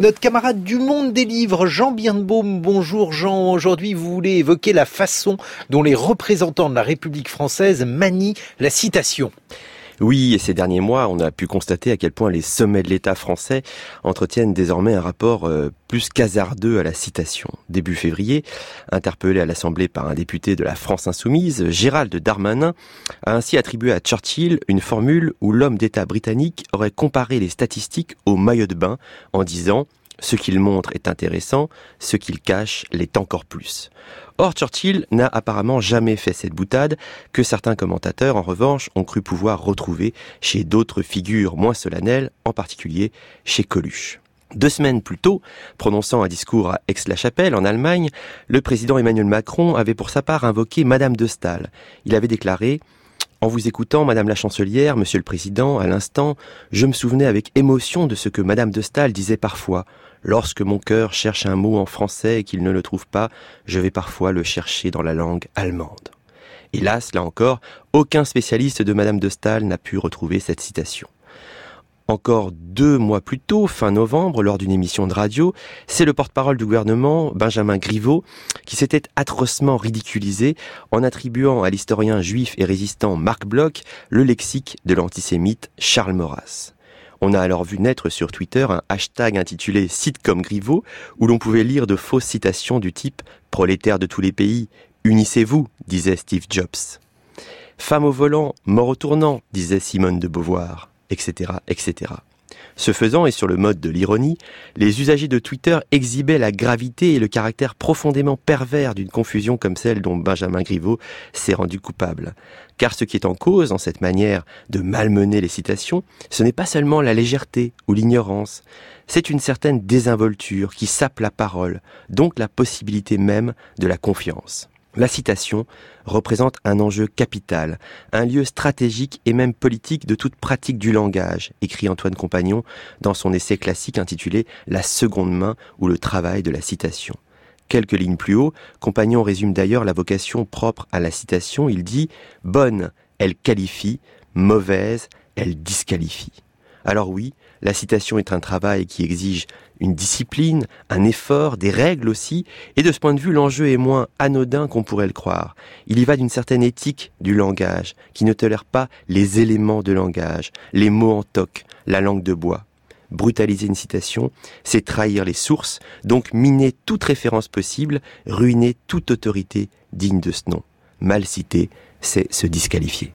Notre camarade du monde des livres, Jean Birnbaum. Bonjour Jean. Aujourd'hui, vous voulez évoquer la façon dont les représentants de la République française manient la citation. Oui, et ces derniers mois, on a pu constater à quel point les sommets de l'État français entretiennent désormais un rapport euh, plus casardeux à la citation. Début février, interpellé à l'Assemblée par un député de la France insoumise, Gérald Darmanin a ainsi attribué à Churchill une formule où l'homme d'État britannique aurait comparé les statistiques au maillot de bain en disant ce qu'il montre est intéressant, ce qu'il cache l'est encore plus. Or, Churchill n'a apparemment jamais fait cette boutade que certains commentateurs, en revanche, ont cru pouvoir retrouver chez d'autres figures moins solennelles, en particulier chez Coluche. Deux semaines plus tôt, prononçant un discours à Aix-la-Chapelle, en Allemagne, le président Emmanuel Macron avait pour sa part invoqué Madame de Stahl. Il avait déclaré en vous écoutant, Madame la Chancelière, Monsieur le Président, à l'instant, je me souvenais avec émotion de ce que Madame de Stahl disait parfois. Lorsque mon cœur cherche un mot en français et qu'il ne le trouve pas, je vais parfois le chercher dans la langue allemande. Hélas, là encore, aucun spécialiste de Madame de Stahl n'a pu retrouver cette citation. Encore deux mois plus tôt, fin novembre, lors d'une émission de radio, c'est le porte-parole du gouvernement, Benjamin Griveaux, qui s'était atrocement ridiculisé en attribuant à l'historien juif et résistant Marc Bloch le lexique de l'antisémite Charles Maurras. On a alors vu naître sur Twitter un hashtag intitulé Cite comme Griveaux, où l'on pouvait lire de fausses citations du type Prolétaires de tous les pays, unissez-vous, disait Steve Jobs. Femme au volant, mort au tournant, disait Simone de Beauvoir, etc., etc. Ce faisant, et sur le mode de l'ironie, les usagers de Twitter exhibaient la gravité et le caractère profondément pervers d'une confusion comme celle dont Benjamin Griveaux s'est rendu coupable. Car ce qui est en cause dans cette manière de malmener les citations, ce n'est pas seulement la légèreté ou l'ignorance, c'est une certaine désinvolture qui sape la parole, donc la possibilité même de la confiance. La citation représente un enjeu capital, un lieu stratégique et même politique de toute pratique du langage, écrit Antoine Compagnon dans son essai classique intitulé La seconde main ou le travail de la citation. Quelques lignes plus haut, Compagnon résume d'ailleurs la vocation propre à la citation. Il dit Bonne, elle qualifie, mauvaise, elle disqualifie. Alors oui, la citation est un travail qui exige une discipline, un effort, des règles aussi, et de ce point de vue, l'enjeu est moins anodin qu'on pourrait le croire. Il y va d'une certaine éthique du langage, qui ne tolère pas les éléments de langage, les mots en toc, la langue de bois. Brutaliser une citation, c'est trahir les sources, donc miner toute référence possible, ruiner toute autorité digne de ce nom. Mal cité, c'est se disqualifier.